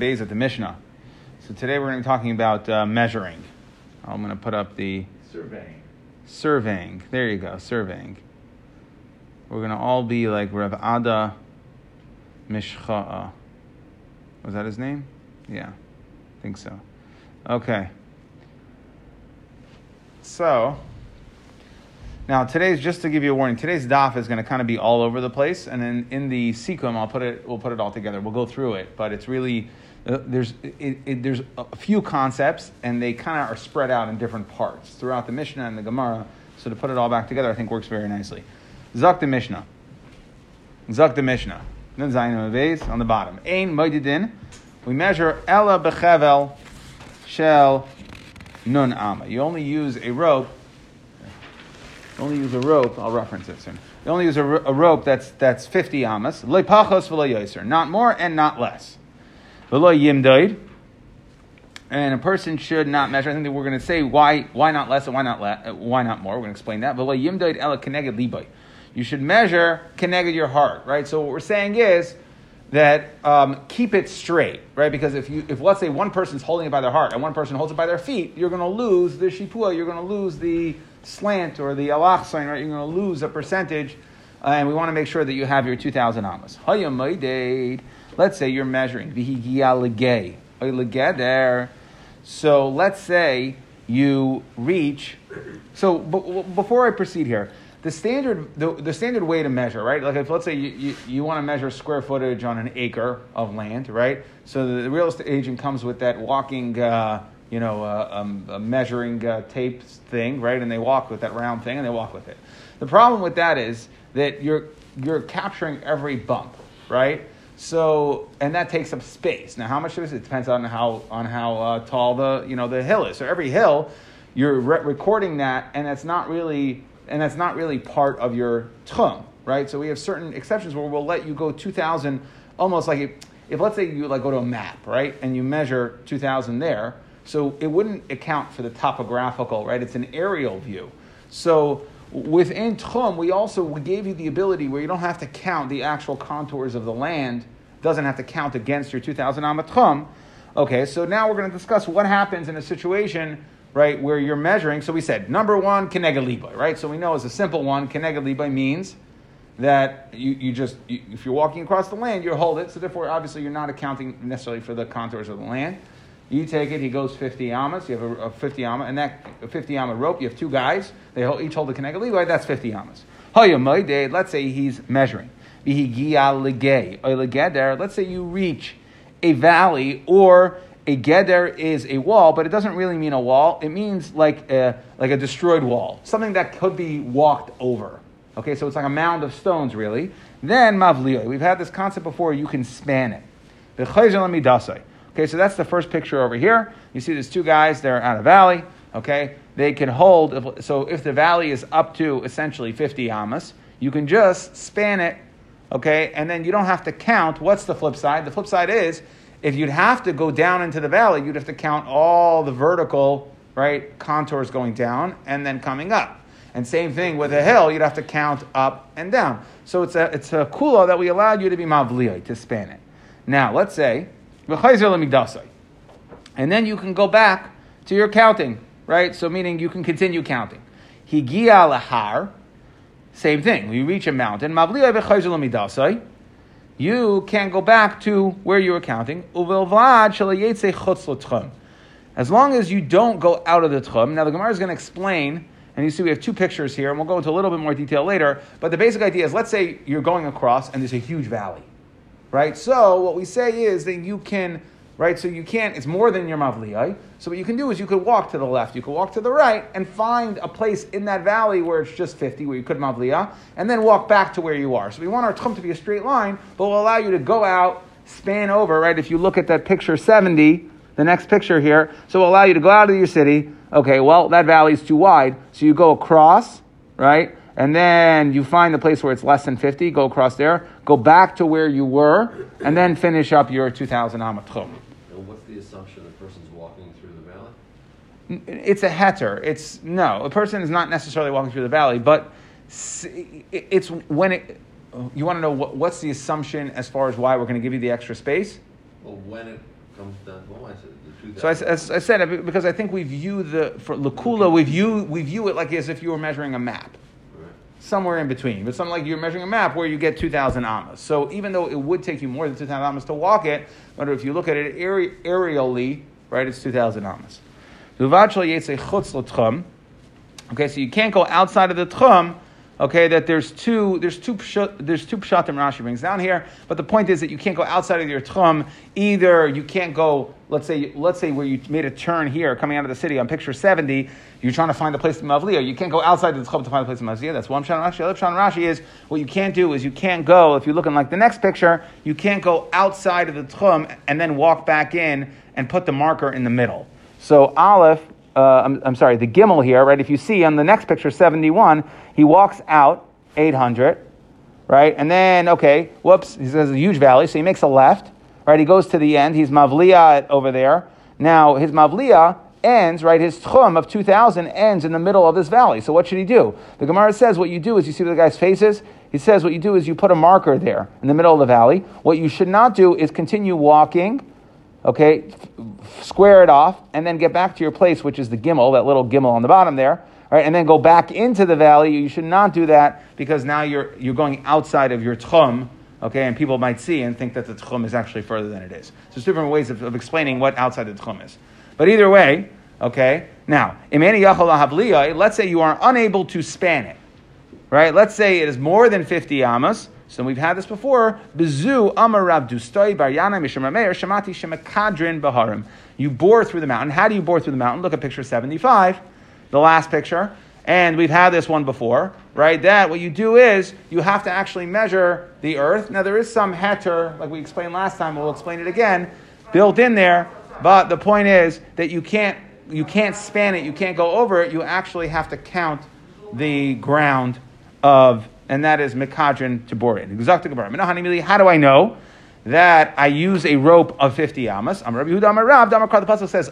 Beis at the Mishnah. So today we're going to be talking about uh, measuring. I'm going to put up the Surveying. surveying. There you go, surveying. We're going to all be like Rav Ada Mishcha'a. Was that his name? Yeah, I think so. Okay. So, now today's just to give you a warning. Today's daf is going to kind of be all over the place, and then in the sequum, I'll put it. We'll put it all together. We'll go through it, but it's really Uh, there's it, it, there's a few concepts, and they kind of are spread out in different parts throughout the Mishnah and the Gemara. So to put it all back together, I think works very nicely. Zak the Mishnah. Zak the Mishnah. Then Zayin Beis on the bottom. Ein moedidin. We measure ella bechevel shel nun ama. You only use a rope. You only use a rope. I'll reference it soon. You only use a, a rope that's that's fifty amas. Le pachos v'lo. Not more and not less. V'lo yimdoid. And a person should not measure. I think that we're going to say why why not less and why not le- why not more. We're going to explain that. V'lo yimdoid ela keneged libay. You should measure keneged your heart, right? So what we're saying is that um, keep it straight, right? Because if you, if let's say one person's holding it by their heart and one person holds it by their feet, you're going to lose the shipua, you're going to lose the slant or the alach sign, right? You're going to lose a percentage, uh, and we want to make sure that you have your 2,000 amas. Let's say you're measuring. So let's say you reach. So b- before I proceed here, the standard the, the standard way to measure right? Like if let's say you, you, you want to measure square footage on an acre of land right? So the, the real estate agent comes with that walking uh, you know uh, um, measuring uh, tape thing right? And they walk with that round thing and they walk with it. The problem with that is that you're you're capturing every bump right so and that takes up space now how much of this it depends on how on how uh, tall the you know the hill is so every hill you're re- recording that and it's not really and that's not really part of your tchum, right? So we have certain exceptions where we'll let you go 2,000, almost like if, if let's say you like go to a map, right, and you measure 2,000 there, so it wouldn't account for the topographical, right? It's an aerial view. So within tchum, we also we gave you the ability where you don't have to count the actual contours of the land, doesn't have to count against your 2,000 amat tchum. Okay, so now we're going to discuss what happens in a situation right, where you're measuring. So we said, number one, kenega liba, right? So we know as a simple one, kenega liba means that you, you just, you, if you're walking across the land, you hold it. So therefore, obviously, you're not accounting necessarily for the contours of the land. You take it, he goes 50 amas, you have a, a 50 amma, and that 50 amma rope, you have two guys, they each hold the kenega liba, that's 50 amas. Let's say he's measuring. Let's say you reach a valley or a geder is a wall, but it doesn't really mean a wall. It means like a, like a destroyed wall, something that could be walked over. Okay, so it's like a mound of stones, really. Then mavliyah. We've had this concept before. You can span it. Okay, so that's the first picture over here. You see, there's two guys. They're on a valley. Okay, they can hold. So if the valley is up to essentially 50 amas, you can just span it. Okay, and then you don't have to count. What's the flip side? The flip side is if you'd have to go down into the valley, you'd have to count all the vertical right contours going down and then coming up. And same thing with a hill, you'd have to count up and down. So it's a it's a kula that we allowed you to be mavliyah to span it. Now let's say and then you can go back to your counting, right? So meaning you can continue counting. Higia lahar, same thing. You reach a mountain, mavliyah eh? you can't go back to where you were counting. As long as you don't go out of the tchum. Now the Gemara is going to explain, and you see we have two pictures here, and we'll go into a little bit more detail later. But the basic idea is, let's say you're going across, and there's a huge valley, right? So what we say is that you can right? So you can't, it's more than your mavliyai. So what you can do is you could walk to the left, you could walk to the right, and find a place in that valley where it's just 50, where you could mavliyah, and then walk back to where you are. So we want our tchum to be a straight line, but we'll allow you to go out, span over, right? If you look at that picture 70, the next picture here, so we'll allow you to go out of your city. Okay, well, that valley is too wide, so you go across, right? and then you find the place where it's less than 50, go across there, go back to where you were, and then finish up your 2,000 amat chum assumption the person's walking through the valley? It's a heter. It's no, a person is not necessarily walking through the valley, but it's when it. You want to know what, what's the assumption as far as why we're going to give you the extra space? Well, when it comes down, well, I said, So I, s- I said because I think we view the for lakula we view we view it like as if you were measuring a map, Right. somewhere in between. But something like you're measuring a map where you get two thousand amas. So even though it would take you more than two thousand amas to walk it, but if you look at it aere- aerially, right, it's two thousand amas. Okay, so you can't go outside of the tchum. Okay, that there's two there's two there's two pshatim Rashi brings down here, but the point is that you can't go outside of your tchum. Either you can't go, let's say let's say where you made a turn here coming out of the city on picture seventy, you're trying to find the place to Mavliya. You can't go outside of the tchum to find the place to Mavliya. That's one pshat Rashi. The other pshat Rashi is what you can't do is you can't go if you're looking like the next picture, you can't go outside of the tchum and then walk back in and put the marker in the middle. So Aleph uh, I'm, I'm sorry, the Gimel here, right? If you see on the next picture, 71, he walks out 800, right? And then, okay, whoops, he says a huge valley, so he makes a left, right? He goes to the end. He's Mavliya over there. Now, his Mavliya ends, right? His Tchum of 2000 ends in the middle of this valley. So what should he do? The Gemara says what you do is you see the guy's faces. He says what you do is you put a marker there in the middle of the valley. What you should not do is continue walking okay, square it off, and then get back to your place, which is the gimel, that little gimel on the bottom there, right? And then go back into the valley. You should not do that because now you're you're going outside of your tchum, okay, and people might see and think that the tchum is actually further than it is. So there's different ways of, of explaining what outside the tchum is. But either way, okay. Now. Let's say you are unable to span it, right? Let's say it is more than 50 amas. So we've had this before. Bezu amar Rav Dustoi bar Yana misham Rameir shamati shemakadrin baharim. You bore through the mountain. How do you bore through the mountain? Look at picture 75, the last picture. And we've had this one before, right? That what you do is you have to actually measure the earth. Now there is some heter, like we explained last time, we'll explain it again, built in there. But the point is that you can't you can't span it, you can't go over it. You actually have to count the ground of and that is Mikadrin to bore it. How do I know that I use a rope of 50 amas? The Pasuk says,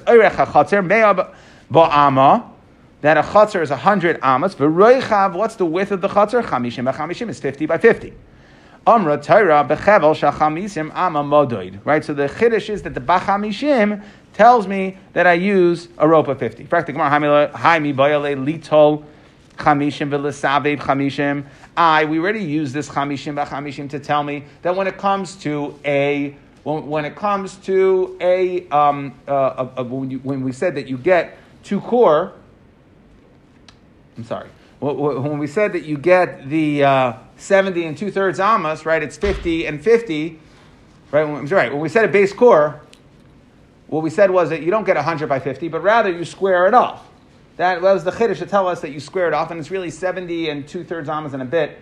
that a Chatzer is 100 amas. What's the width of the? Chamishim Chamishim is 50 by 50. Amra ama modoid. Right, so the chiddush is that the bachamishim tells me that I use a rope of 50. Fact, the Haimi chamishim v'lesavev chamishim. I, we already use this chamishim b'chamishim to tell me that when it comes to a, when, when it comes to a, um, uh, uh, uh, when, you, when we said that you get two core, I'm sorry, Wh- wh- when we said that you get the uh, 70 and two thirds amas, right, it's 50 and 50, right, when, right, when we said a base core, what we said was that you don't get 100 by 50, but rather you square it off. That was the chiddush to tell us that you square it off, and it's really 70 and two thirds amas and a bit.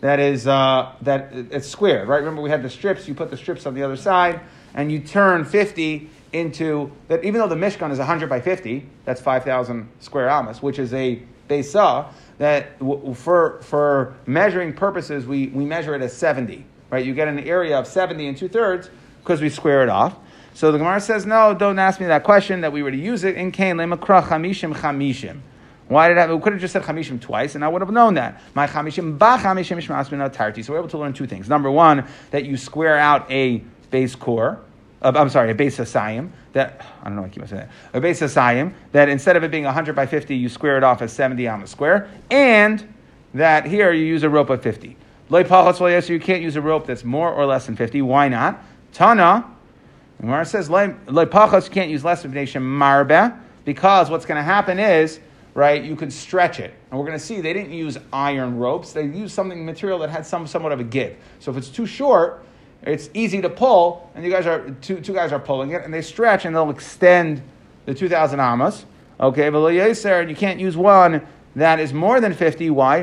That is uh, that it's squared, right? Remember we had the strips. You put the strips on the other side, and you turn 50 into that. Even though the mishkan is 100 by 50, that's 5,000 square amas, which is a besa. That w- for for measuring purposes, we, we measure it as 70, right? You get an area of 70 and two thirds because we square it off. So the Gemara says, no, don't ask me that question, that we were to use it in Cain, lemakra chamishim chamishim. Why did I, we could have just said chamishim twice, and I would have known that. My chamishim ba chamishim mishmasmin tarti. So we're able to learn two things. Number one, that you square out a base core, uh, I'm sorry, a base asayim, that, I don't know I keep saying that, a base asayim, that instead of it being 100 by 50, you square it off as 70 on the square, and that here you use a rope of 50. Loi pachas lo yesu, you can't use a rope that's more or less than 50. Why not? Tana, Gemara says, "Loi pachas you can't use less nation marbe, because what's going to happen is, right, you could stretch it. And we're going to see they didn't use iron ropes, they used something material that had some somewhat of a give. So if it's too short, it's easy to pull, and you guys are two, two guys are pulling it, and they stretch and they'll extend the 2,000 amas. Okay, but and you can't use one that is more than 50. Why?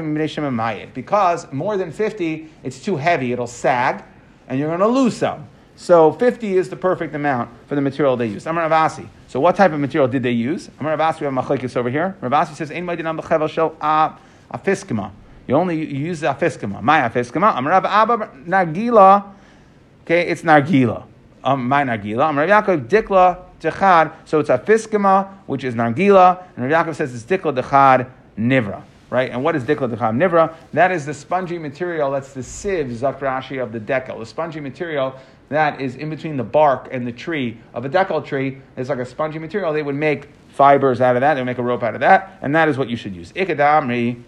Because more than 50, it's too heavy, it'll sag, and you're going to lose some. So 50 is the perfect amount for the material they used. Amar Rav Asi. So what type of material did they use? Amar Rav Asi, we have machlekes over here. Rav Asi says, "Ein ma'idinam b'chevel shel afiskima." You only use afiskima. My afiskima. Amar Abba Nargila. Okay, it's Nargila. Um, my Nargila. Amar Yaakov Dikla Techad. So it's afiskima, which is Nargila, and Rav Yaakov says it's Dikla Dechad Nivra right? And what is dikla decham nivra? That is the spongy material. That's the sieve zakrashi of the dekel. The spongy material that is in between the bark and the tree of a dekel tree. It's like a spongy material. They would make fibers out of that. They would make a rope out of that, and that is what you should use. Ikadamri.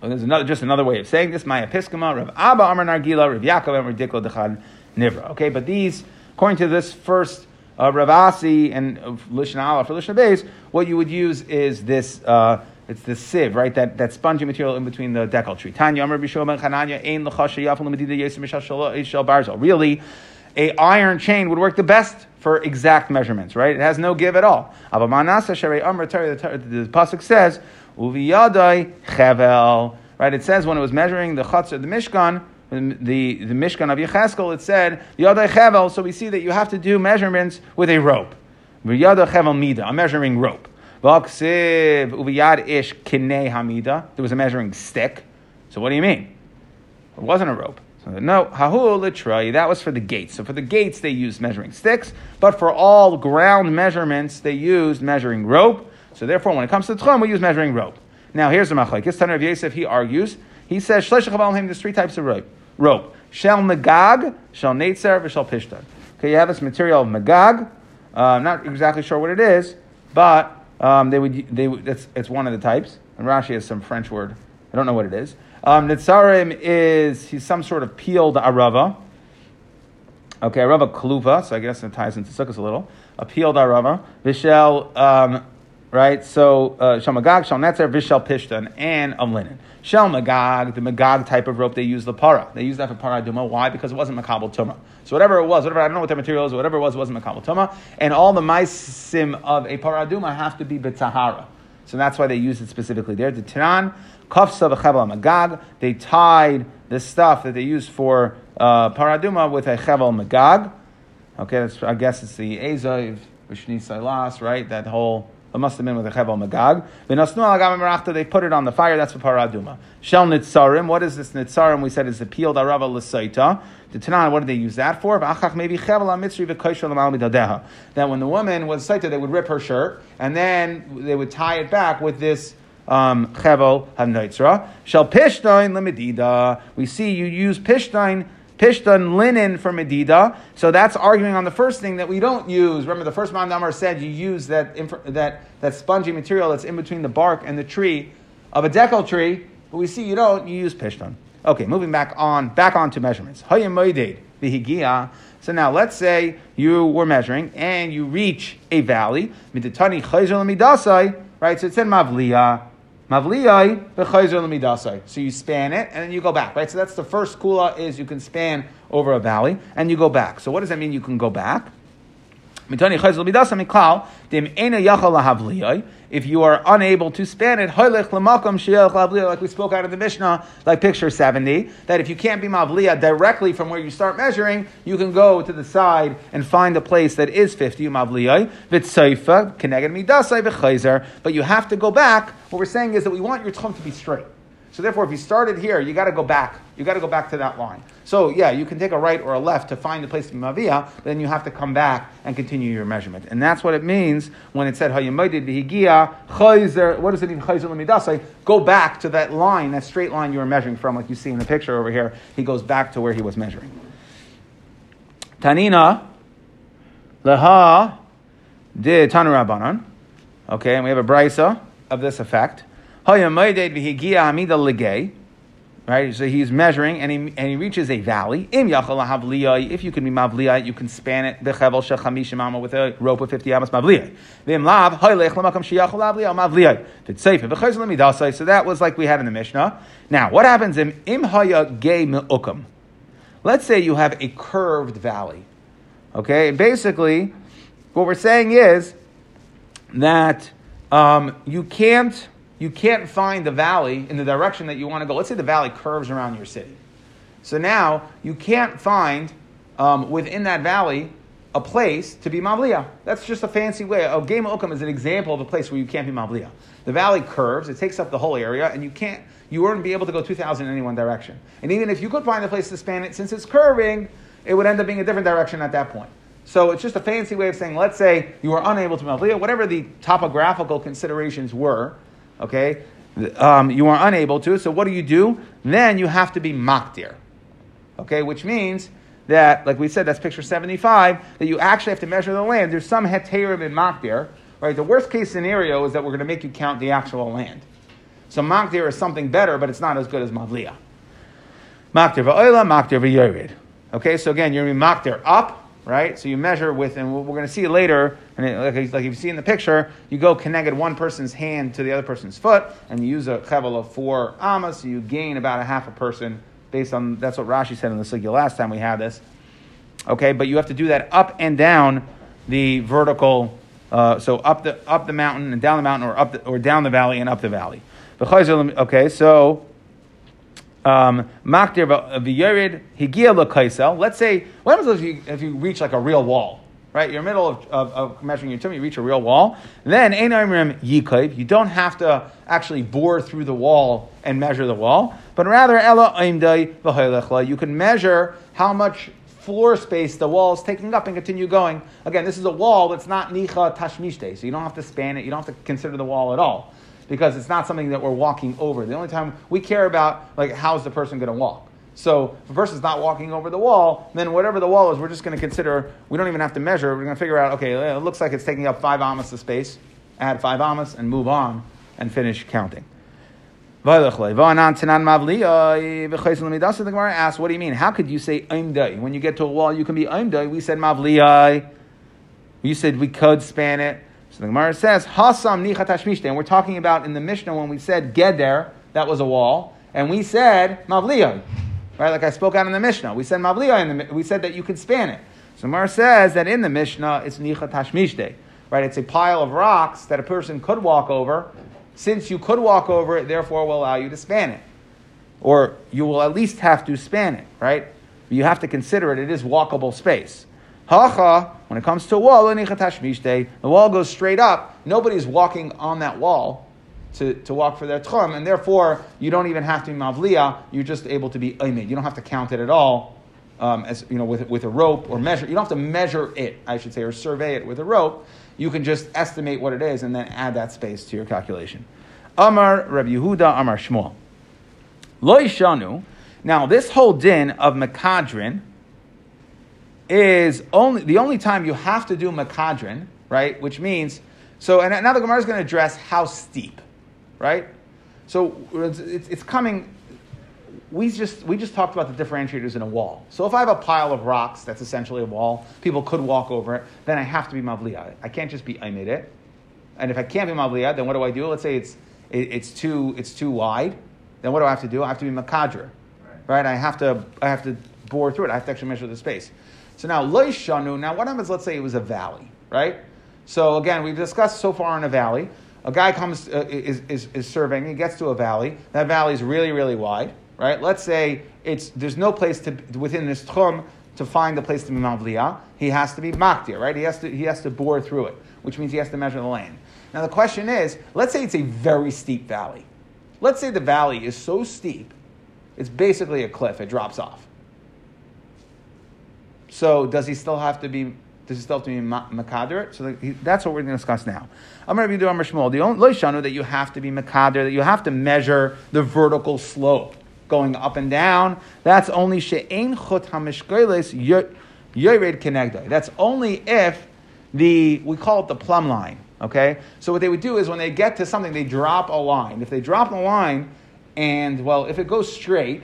Well, there's another, just another way of saying this. My episkama, Rav Abba Amar Nargila, Rav Yaakov Amar Dikla Dechan Nivra. Okay, but these, according to this first uh, Rav Asi and uh, Lishna Allah for Lishna Beis, what you would use is this. Uh, it's the sieve, right? That, that spongy material in between the dekel tree. Tanya Chananya. Really, a iron chain would work the best for exact measurements, right? It has no give at all. The, pasuk says, "Uviyadai chevel." Right? It says when it was measuring the chutzah, the mishkan, the, the mishkan of Yecheskel, it said yadai chevel. So we see that you have to do measurements with a rope. Yadai chevel a measuring rope. Uviyad ish hamida. There was a measuring stick. So what do you mean? It wasn't a rope. So no, hahu that was for the gates. So for the gates, they used measuring sticks, but for all ground measurements, they used measuring rope. So therefore, when it comes to tchum, we use measuring rope. Now, here's the machlekes. Tanner of Yosef, he argues. He says, Shlesh him, there's three types of rope. Rope. Shel magag, shel netzer, shel pishtan. Okay, you have this material of magag. Uh, I'm not exactly sure what it is, but um, they would, they, it's, it's one of the types. And Rashi has some French word. I don't know what it is. Um, is he's some sort of peeled arava. Okay, arava kluva, so I guess it ties into sukkahs a little. A peeled arava. Vishel, um, right? So uh, shel magag, shel netzer, vishel pishtan, and um linen. Shel magag, the magag type of rope they use the para. They use that for para duma. Why? Because it wasn't makabel tuma. So whatever it was, whatever I don't know what the material is, whatever it was, it wasn't makabel tuma. And all the maisim of a para duma have to be betahara. So that's why they use it specifically there. The Tiran Kafsa v'chevel magag. They tied the stuff that they used for uh, paraduma with a chevel magag. Okay, I guess it's the Ezav, Rishni Sailas, right? That whole, it must have been with a chevel magag. They put it on the fire, that's for paraduma. Shel nitzarim, what is this nitzarim? We said it's the peeled arava l'saita. The Tanan, what did they use that for? That when the woman was saita, they would rip her shirt, and then they would tie it back with this um, chevel hanoitzra. Shall pishtain lemedida. We see you use pishtain pishtan linen for medida. So that's arguing on the first thing that we don't use. Remember, the first Mandamar said you use that, that, that spongy material that's in between the bark and the tree of a dekel tree, but we see you don't, you use pishtan. Okay, moving back on, back on to measurements. So now let's say you were measuring and you reach a valley. Right, so it's in Mavliya. Mavliyai. So you span it and then you go back, right? So that's the first kula is you can span over a valley and you go back. So what does that mean? You can go back. If you are unable to span it, like we spoke out of the Mishnah, like picture 70, that if you can't be Mavliya directly from where you start measuring, you can go to the side and find a place that is 50 Mavliya, but you have to go back. What we're saying is that we want your tchum to be straight. So therefore, if you started here, you got to go back. You got to go back to that line. So yeah, you can take a right or a left to find the place be mavia, but then you have to come back and continue your measurement. And that's what it means when it said. What does it mean? Go back to that line, that straight line you were measuring from, like you see in the picture over here. He goes back to where he was measuring. Tanina leha de tanurabanan. Okay, and we have a brisa of this effect. Right, so he's measuring and he, and he reaches a valley. If you can be mavliya, you can span it the with a rope of 50 amas mavliya. So that was like we had in the Mishnah. Now, what happens in imhaya gay me'ukam? Let's say you have a curved valley. Okay, basically, what we're saying is that um, you can't you can't find the valley in the direction that you want to go. Let's say the valley curves around your city. So now you can't find um, within that valley a place to be Mavliya. That's just a fancy way. A game of is an example of a place where you can't be Mavliya. The valley curves, it takes up the whole area, and you can't, you wouldn't be able to go 2,000 in any one direction. And even if you could find a place to span it, since it's curving, it would end up being a different direction at that point. So it's just a fancy way of saying, let's say you were unable to Mavliya, whatever the topographical considerations were, Okay? Um, you are unable to, so what do you do? Then you have to be makdir. Okay, which means that, like we said, that's picture 75, that you actually have to measure the land. There's some heterim in Makdir, right? The worst case scenario is that we're going to make you count the actual land. So Makdir is something better, but it's not as good as Mavliya. Makdir va'oila, Makdir v'yorid. Okay, so again, you're going to be Makdir up, right? So you measure with, and we're going to see later, and it, like, like you see in the picture, you go connected one person's hand to the other person's foot, and you use a chevel of four amas, so you gain about a half a person based on, that's what Rashi said in the Sugya last time we had this. Okay, but you have to do that up and down the vertical, uh, so up the, up the mountain and down the mountain, or, up the, or down the valley and up the valley. Okay, so Um, Makdir v'yerid higia. Let's say, what happens if you, if you reach like a real wall? Right, you're in the middle of, of, of measuring your tummy, you reach a real wall. Then. You don't have to actually bore through the wall and measure the wall, but rather You can measure how much floor space the wall is taking up and continue going. Again, this is a wall that's not nicha tashmishte, so you don't have to span it. You don't have to consider the wall at all because it's not something that we're walking over. The only time we care about, like, how's the person going to walk? So if a person's not walking over the wall, then whatever the wall is, we're just going to consider, we don't even have to measure. We're going to figure out, okay, it looks like it's taking up five amas of space. Add five amas and move on and finish counting. The Gemara asks, what do you mean? How could you say imdai? When you get to a wall, you can be imdai. We said mavliyai. You said we could span it. So the Gemara says, Hasam nichat And we're talking about in the Mishnah when we said geder, that was a wall, and we said mavliyah. Right, like I spoke out in the Mishnah. We said mavliyah, we said that you could span it. So Gemara says that in the Mishnah, it's nichat hashmishte. Right, it's a pile of rocks that a person could walk over. Since you could walk over it, therefore will allow you to span it. Or you will at least have to span it, right? You have to consider it, it is walkable space. Hacha, when it comes to a wall, the wall goes straight up. Nobody's walking on that wall to, to walk for their tchum, and therefore you don't even have to be mavliya. You're just able to be oimid. You don't have to count it at all, um, as you know, with, with a rope or measure. You don't have to measure it, I should say, or survey it with a rope. You can just estimate what it is and then add that space to your calculation. Amar Rabbi Yehuda Amar Shmuel. Lo Shanu. Now this whole din of Makadrin is only the only time you have to do makadrin, right? Which means so. And now the Gemara is going to address how steep, right? So it's, it's coming. We just we just talked about the differentiators in a wall. So if I have a pile of rocks that's essentially a wall, people could walk over it. Then I have to be mavliya. I can't just be I made it. And if I can't be mavliya, then what do I do? Let's say it's it, it's too it's too wide. Then what do I have to do? I have to be makadra, right. right? I have to I have to bore through it. I have to actually measure the space. So now loishanu. Now what happens? Let's say it was a valley, right? So again, we've discussed so far in a valley. A guy comes uh, is, is, is surveying. He gets to a valley. That valley is really really wide, right? Let's say it's there's no place to within this tchum to find the place to be mavliya. He has to be makdir, right? He has to he has to bore through it, which means he has to measure the land. Now the question is, let's say it's a very steep valley. Let's say the valley is so steep, it's basically a cliff. It drops off. So does he still have to be? Does he still have to be makader? So that's what we're going to discuss now. I'm going to be doing Shmuel. The only that you have to be makader, that you have to measure the vertical slope going up and down. That's only she'ein chut hamishkoles yored kenegdai. That's only if the we call it the plumb line. Okay, so what they would do is when they get to something, they drop a line. If they drop a line, and well, if it goes straight,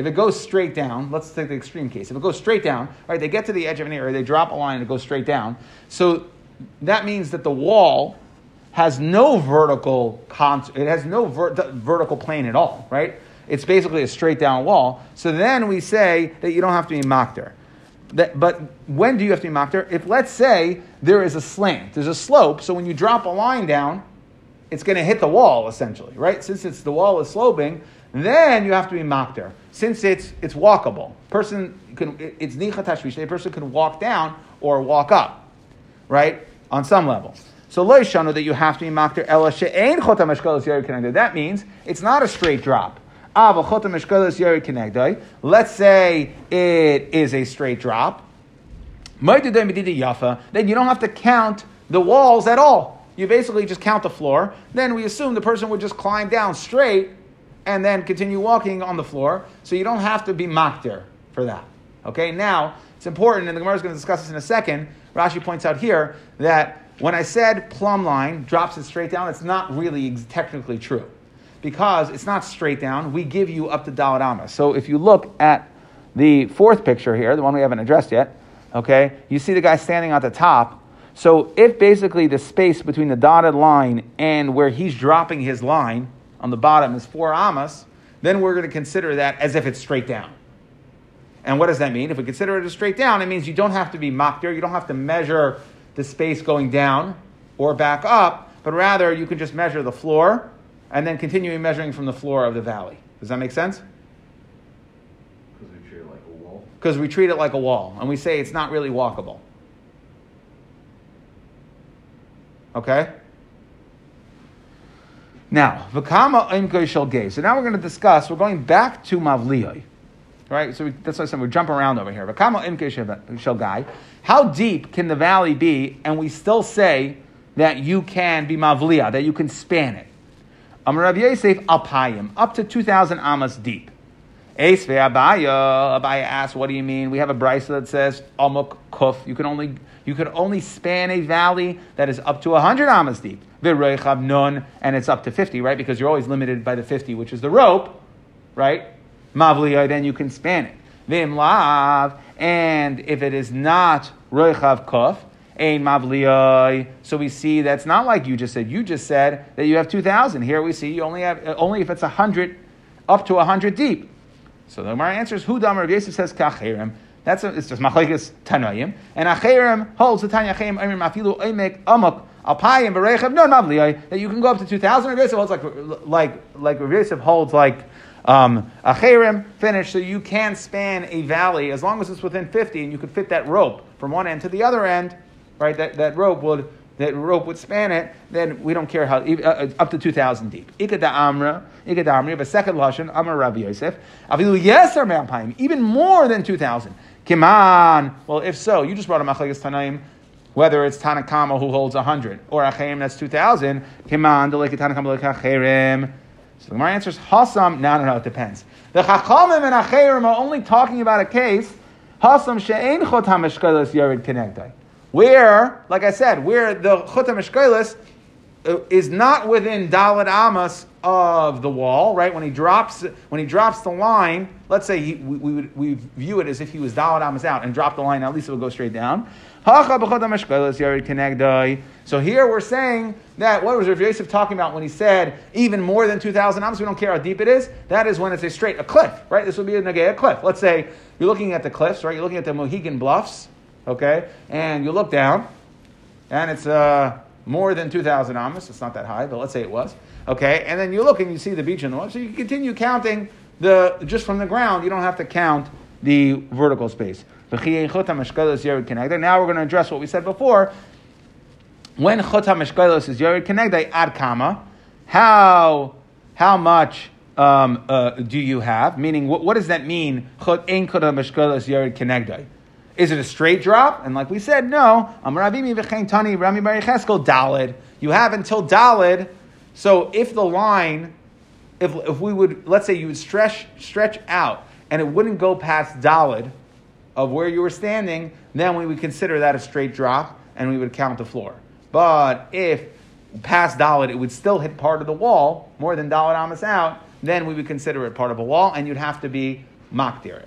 if it goes straight down, let's take the extreme case. If it goes straight down, right, they get to the edge of an area, they drop a line and it goes straight down. So that means that the wall has no vertical con- it has no ver- vertical plane at all, right? It's basically a straight down wall. So then we say that you don't have to be makter. That, but when do you have to be makter? If let's say there is a slant, there's a slope, so when you drop a line down, it's going to hit the wall essentially, right? Since it's the wall is sloping, then you have to be makter since it's it's walkable, person can it's nichat tashvish. A person can walk down or walk up, right on some level. So lo shanu that you have to be makter ela she'ein chotam yeri connected. That means it's not a straight drop. Ava chotam yeri connected. Let's say it is a straight drop. Then you don't have to count the walls at all. You basically just count the floor. Then we assume the person would just climb down straight and then continue walking on the floor. So you don't have to be makdir for that. Okay, now it's important, and the Gemara is going to discuss this in a second. Rashi points out here that when I said plumb line drops it straight down, it's not really technically true because it's not straight down. We give you up to Dalit Amos. So if you look at the fourth picture here, the one we haven't addressed yet, okay, you see the guy standing at the top. So if basically the space between the dotted line and where he's dropping his line on the bottom is four amas, then we're going to consider that as if it's straight down. And what does that mean? If we consider it as straight down, it means you don't have to be there. You don't have to measure the space going down or back up, but rather you can just measure the floor and then continuing measuring from the floor of the valley. Does that make sense? Because we treat it like a wall. Because we treat it like a wall, and we say it's not really walkable. Okay? Now, Vakama Imkoy Shel So now we're going to discuss, we're going back to Mavliyai. Right? So we, that's why I said we're jumping around over here. Vakama Imkoy Shel How deep can the valley be, and we still say that you can be Mavliya, that you can span it? Amar Rav Yosef Alpayim, up to 2,000 amas deep. Eis Abaya, Abaya asks, what do you mean? We have a brisa that says Amuk Kuf. You can only you can only span a valley that is up to 100 amas deep. Nun, and it's up to 50, right? Because you're always limited by the 50, which is the rope, right? Mavliya, then you can span it. Vim lav, and if it is not reichav kuf, ein mavliyai. So we see that's not like you just said. You just said that you have 2,000. Here we see you only have, uh, only if it's 100, up to 100 deep. So the Gemara answers, Hu Damar Yosef says kachirim. That's a, it's just machlekes tanayim. And achirim holds the tanya chayim emir mafilu emek amok alpayim berechav no mavliyai that you can go up to 2,000. Rav Yosef holds like, like, like Rav Yosef holds like um, achirim, finish, so you can span a valley as long as it's within 50 and you could fit that rope from one end to the other end right? That, that rope would that rope would span it, then we don't care how, uh, uh, up to 2,000 deep. Ikad Amra, Ikad Amra, have a second Lashon, Amar Rabbi Yosef, Avilu Yeser Me'ampayim, even more than 2,000. Kiman, well, if so, you just brought a Machlekes Tanaim, whether it's Tanakama who holds 100, or Achayim that's 2,000, Kiman, Delek Tanakama Achayim. So the Gemara answers, Hasam, no, no, no, it depends. The Chachamim and Achayim are only talking about a case, Hasam she'ein chot ha-meshkeles yared kinegdai where, like I said, where the Chutam Eshkelis uh, is not within Dalit Amas of the wall, right? When he drops, when he drops the line, let's say he, we, we, would, we view it as if he was Dalit Amas out and dropped the line, at least it would go straight down. So here we're saying that what was Rav Yosef talking about when he said even more than 2,000 amas, we don't care how deep it is. That is when it's a straight, a cliff, right? This would be a Nagaya cliff. Let's say you're looking at the cliffs, right? You're looking at the Mohegan Bluffs, okay? And you look down, and it's uh, more than 2,000 amas. It's not that high, but let's say it was, okay? And then you look and you see the beach in the water. So you continue counting the just from the ground. You don't have to count the vertical space. Now we're going to address what we said before. When chot hameshkelos is yared kenegdai ad kama, how how much um, uh, do you have? Meaning, what, what does that mean? Ein chot hameshkelos yared kenegdai. Is it a straight drop? And like we said, no. Tani Rami. You have until Dalid. So if the line, if, if we would, let's say you would stretch stretch out and it wouldn't go past Dalid of where you were standing, then we would consider that a straight drop and we would count the floor. But if past Dalid it would still hit part of the wall, more than Dalid Amos out, then we would consider it part of a wall and you'd have to be makdir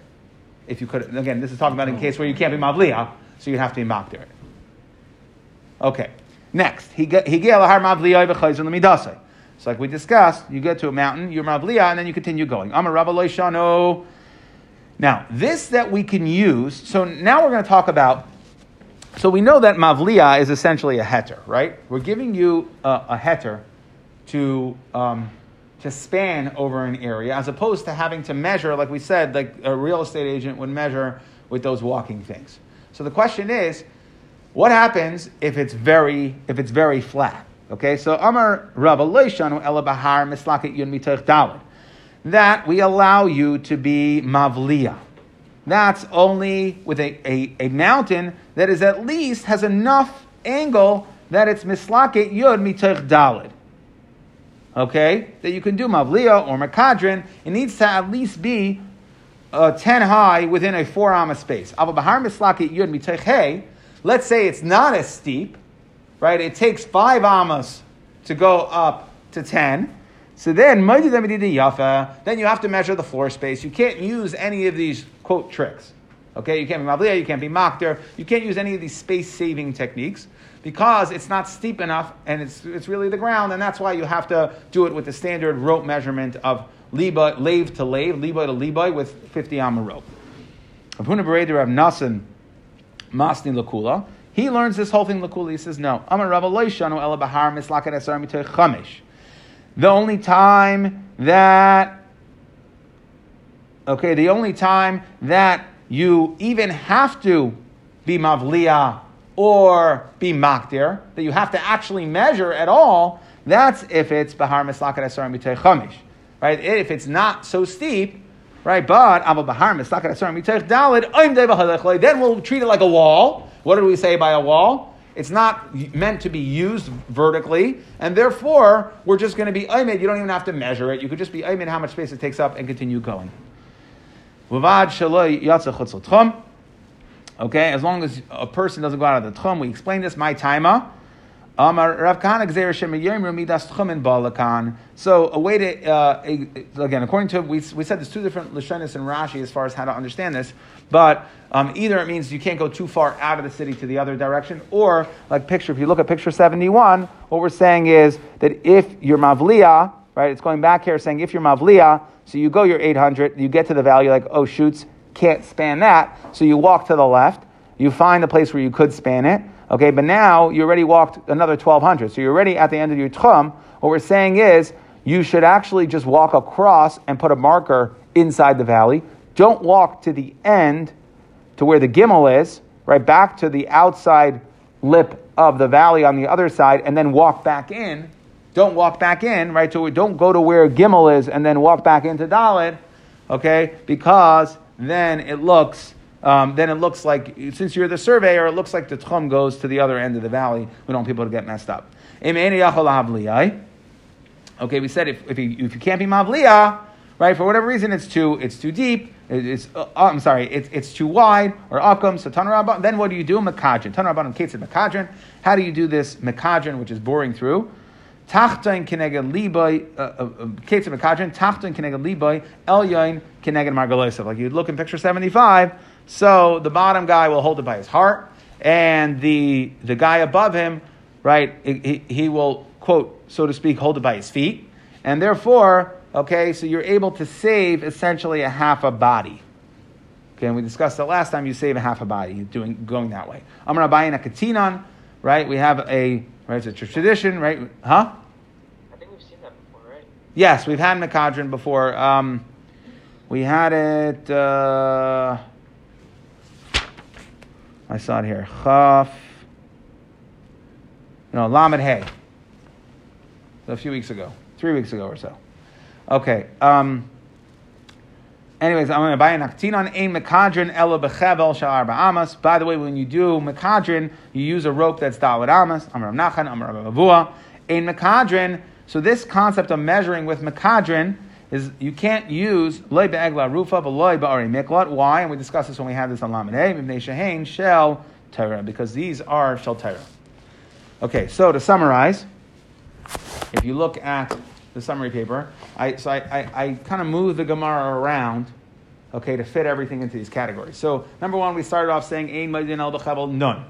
if you could, again, this is talking about in case where you can't be mavliya, so you'd have to be makdir. Okay. Next, v'chayzer lemidasei. So like we discussed, you get to a mountain, you're mavliya, and then you continue going. I'm a rabbi. Now, this that we can use, so now we're going to talk about, so we know that mavliya is essentially a heter, right? We're giving you a, a heter to, um, to span over an area as opposed to having to measure, like we said, like a real estate agent would measure with those walking things. So the question is, what happens if it's very if it's very flat? Okay, so Amar Rabba Leishanu Ela Bahar Mislaket Yun Mitoch Dalid. That we allow you to be Mavliya. That's only with a, a, a mountain that is at least has enough angle that it's Mislaket Yud Mitoch Dalid okay, that you can do Mavliya or Makadrin, it needs to at least be uh, 10 high within a 4 amma space. Aval bahar mislaki yud mitech Let's say it's not as steep, right? It takes 5 ammas to go up to 10. So then, then you have to measure the floor space. You can't use any of these quote tricks. Okay, you can't be mavliya, you can't be makter, you can't use any of these space saving techniques because it's not steep enough and it's, it's really the ground, and that's why you have to do it with the standard rope measurement of liba, lave to lave, liba to liba with 50 amma rope. Nasan Masni Lakula. He learns this whole thing Lakula. He says, no. Mitoy Chamish. The only time that okay, the only time that you even have to be mavliya or be makdir, that you have to actually measure at all, that's if it's bahar mislakat asar mitay chamish, right? If it's not so steep, right? But aval bahar mislakat asar mitay dalid, then we'll treat it like a wall. What did we say by a wall? It's not meant to be used vertically, and therefore we're just going to be aymed. You don't even have to measure it. You could just be aymed how much space it takes up and continue going. Okay, as long as a person doesn't go out of the tchum, we explain this. My timer. So a way to uh, again, according to we, we said there's two different lashonis and Rashi as far as how to understand this, but um, either it means you can't go too far out of the city to the other direction, or like picture. If you look at picture 71, what we're saying is that if you're mavliya, right, it's going back here saying if you're mavliya, so you go your 800, you get to the value like oh shoots, can't span that, so you walk to the left, you find the place where you could span it Okay, but now you already walked another 1200. So you're already at the end of your tchum. What we're saying is you should actually just walk across and put a marker inside the valley. Don't walk to the end to where the gimel is, right back to the outside lip of the valley on the other side, and then walk back in. Don't walk back in, right? So don't go to where gimel is and then walk back into Dalid, okay? Because then it looks um, then it looks like, since you're the surveyor, it looks like the tchum goes to the other end of the valley. We don't want people to get messed up. Okay, we said if, if, you, if you can't be mavliya, right, for whatever reason it's too, it's too deep, it's, uh, I'm sorry, it's, it's too wide, or akum, so tanarabban, then what do you do? Makadrin. Tanarabban of makadrin. How do you do this makadrin, which is boring through? Tachtain kineged liboy, case of makadrin, tachtain kineged liboy, elyoin kineged margalosav. Like you'd look in picture 75, so the bottom guy will hold it by his heart, and the, the guy above him, right, he, he will, quote, so to speak, hold it by his feet. And therefore, okay, so you're able to save essentially a half a body. Okay, and we discussed that last time, you save a half a body doing, going that way. I'm going to buy in a katinan, right? We have a, right, it's a tradition, right? Huh? I think we've seen that before, right? Yes, we've had Makadran before. Um, we had it. Uh, I saw it here. Chaf. No, Lamed Hay. A few weeks ago, three weeks ago or so. Okay. Um, anyways, I'm going to buy an aktinon ein mekadrin ela bechevel shal amas. By the way, when you do mekadrin, you use a rope that's dalad amas. Amar Nachan, Amar Avua. Ein mekadrin. So this concept of measuring with mekadrin is you can't use loy be'egla rufa v'loy ba'ari miklat. Why? And we discussed this when we had this on Lamed Hey, Mibnei Shehain shel Torah, because these are shel Torah. Okay, so to summarize, if you look at the summary paper, I, so I, I, I kind of move the Gemara around, okay, to fit everything into these categories. So number one, we started off saying Ein Maydin El B'Chabel Nun.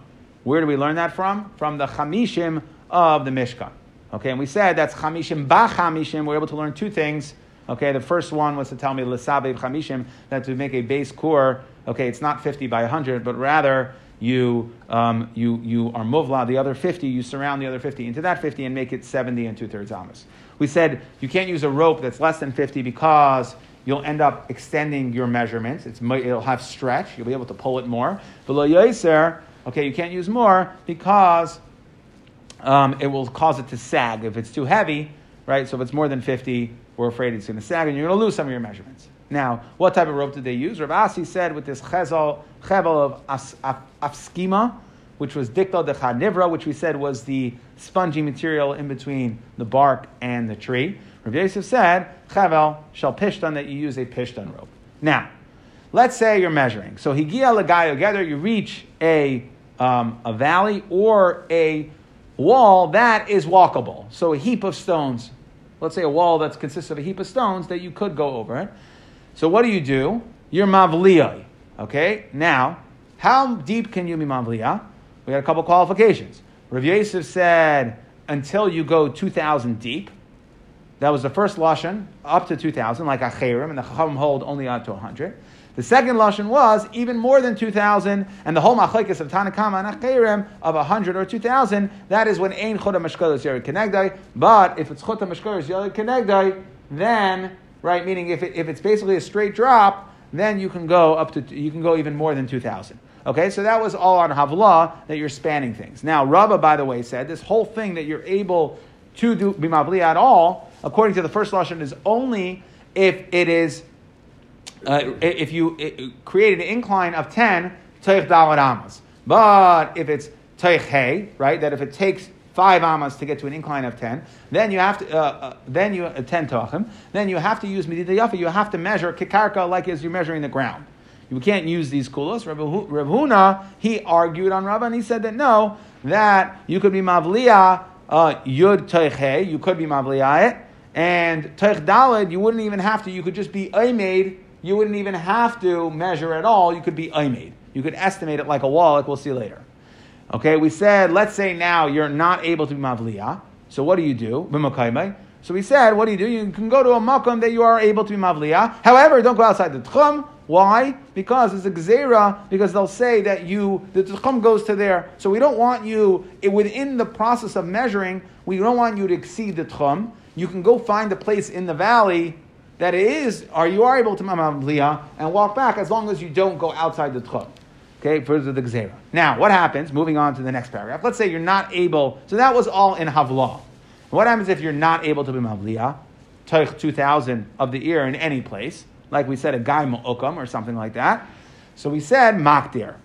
Where do we learn that from? From the Chamishim of the Mishkan. Okay, and we said that's Chamishim Ba Chamishim. We're able to learn two things Okay, the first one was to tell me l'sabev chamishim that to make a base core. Okay, it's not fifty by hundred, but rather you um, you you are muvla the other fifty. You surround the other fifty into that fifty and make it seventy and two thirds amas. We said you can't use a rope that's less than fifty because you'll end up extending your measurements. It's, it'll have stretch. You'll be able to pull it more. But lo okay, you can't use more because um, it will cause it to sag if it's too heavy, right? So if it's more than fifty we're afraid it's going to sag and you're going to lose some of your measurements. Now, what type of rope did they use? Rav Asi said with this chezel, chevel of afskima, which was dikta de chanivra, which we said was the spongy material in between the bark and the tree. Rav Yosef said, chevel shall pishtan, that you use a pishtan rope. Now, let's say you're measuring. So higia lagayo together, you reach a, um, a valley or a wall that is walkable. So a heap of stones. Let's say a wall that consists of a heap of stones that you could go over it. So what do you do? You're mavliyah. Okay? Now, how deep can you be mavliyah? We got a couple qualifications. Rav Yosef said until you go 2,000 deep. That was the first lashon, up to 2,000, like Acherim, and the Chacham hold only up to 100. The second lashon was even more than 2,000, and the whole machlekes of Tanna Kamma and Acherim of 100 or 2,000, that is when Ein Chota Mashkolos Yerid Kenegdai. But if it's Chota Mashkolos Yerid Kenegdai, then, right, meaning if, it, if it's basically a straight drop, then you can go up to, you can go even more than 2,000. Okay, so that was all on Havlah that you're spanning things. Now, Rabbah, by the way, said this whole thing that you're able to do bimavli at all, according to the first lashon, is only if it is uh, if you create an incline of ten teich dalad amas. But if it's teich hey, right, that if it takes five amas to get to an incline of ten, then you have to uh, uh, then you uh, ten toachim, then you have to use midida yafa. You have to measure kikarka like as you're measuring the ground. You can't use these kulos. Rav Huna, he argued on Rabbah and he said that no, that you could be mavliya uh, yud teiche, you could be mavliya it, and teich dalid, you wouldn't even have to. You could just be made. You wouldn't even have to measure at all. You could be made. You could estimate it like a wall, like we'll see later. Okay, we said, let's say now you're not able to be mavliya. So what do you do? So we said, what do you do? You can go to a makom that you are able to be mavliya. However, don't go outside the tchum. Why? Because it's a gzera, because they'll say that you, the tchum goes to there. So we don't want you, within the process of measuring, we don't want you to exceed the tchum. You can go find a place in the valley that it is, or you are able to mamamliya and walk back as long as you don't go outside the tchum. Okay, further the gzera. Now, what happens, moving on to the next paragraph, let's say you're not able, so that was all in Havlah. What happens if you're not able to be Mavliya, Taich 2000 of the ear in any place? like we said, a guy mu'ukam or something like that. So we said makdir.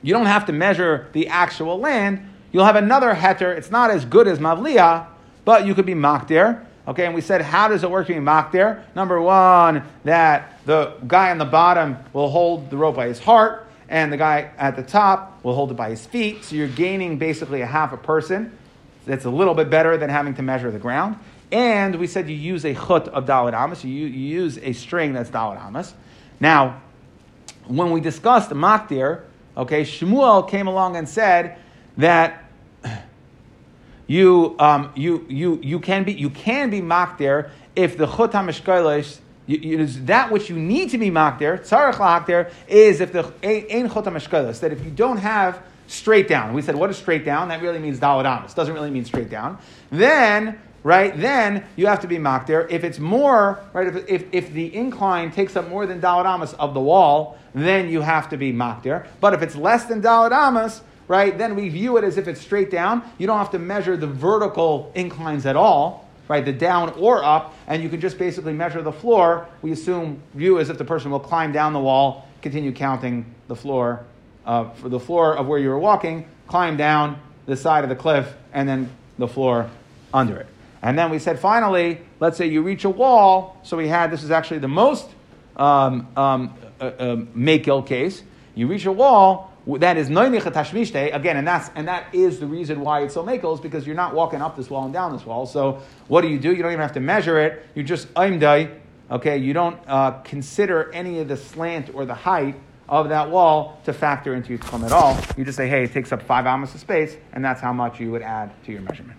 You don't have to measure the actual land. You'll have another heter. It's not as good as mavliya, but you could be makdir. Okay, and we said, how does it work to be makdir? Number one, that the guy on the bottom will hold the rope by his heart, and the guy at the top will hold it by his feet. So you're gaining basically a half a person. That's a little bit better than having to measure the ground. And we said you use a chut of Amas, you, you use a string that's Amas. Now, when we discussed Makdir, okay, Shmuel came along and said that you, um, you, you, you can be you can be makdir if the chut hamishkalish that which you need to be makdir tzarich lahakdir is if the ein chut hamishkalish that if you don't have straight down we said what is straight down that really means daladamas doesn't really mean straight down then right, then you have to be makdir. If it's more, right, if, if, if the incline takes up more than dalad amas of the wall, then you have to be makdir. But if it's less than dalad amas, right, then we view it as if it's straight down. You don't have to measure the vertical inclines at all, right, the down or up, and you can just basically measure the floor. We assume, view as if the person will climb down the wall, continue counting the floor, uh, for the floor of where you were walking, climb down the side of the cliff, and then the floor under it. And then we said, finally, let's say you reach a wall. So we had, this is actually the most um, um, uh, uh, makil case. You reach a wall, that is noinich again, and that's and that is the reason why it's so makil is because you're not walking up this wall and down this wall. So what do you do? You don't even have to measure it. You just aimdai. Okay, you don't uh, consider any of the slant or the height of that wall to factor into your tchum at all. You just say, hey, it takes up five amas of space, and that's how much you would add to your measurement.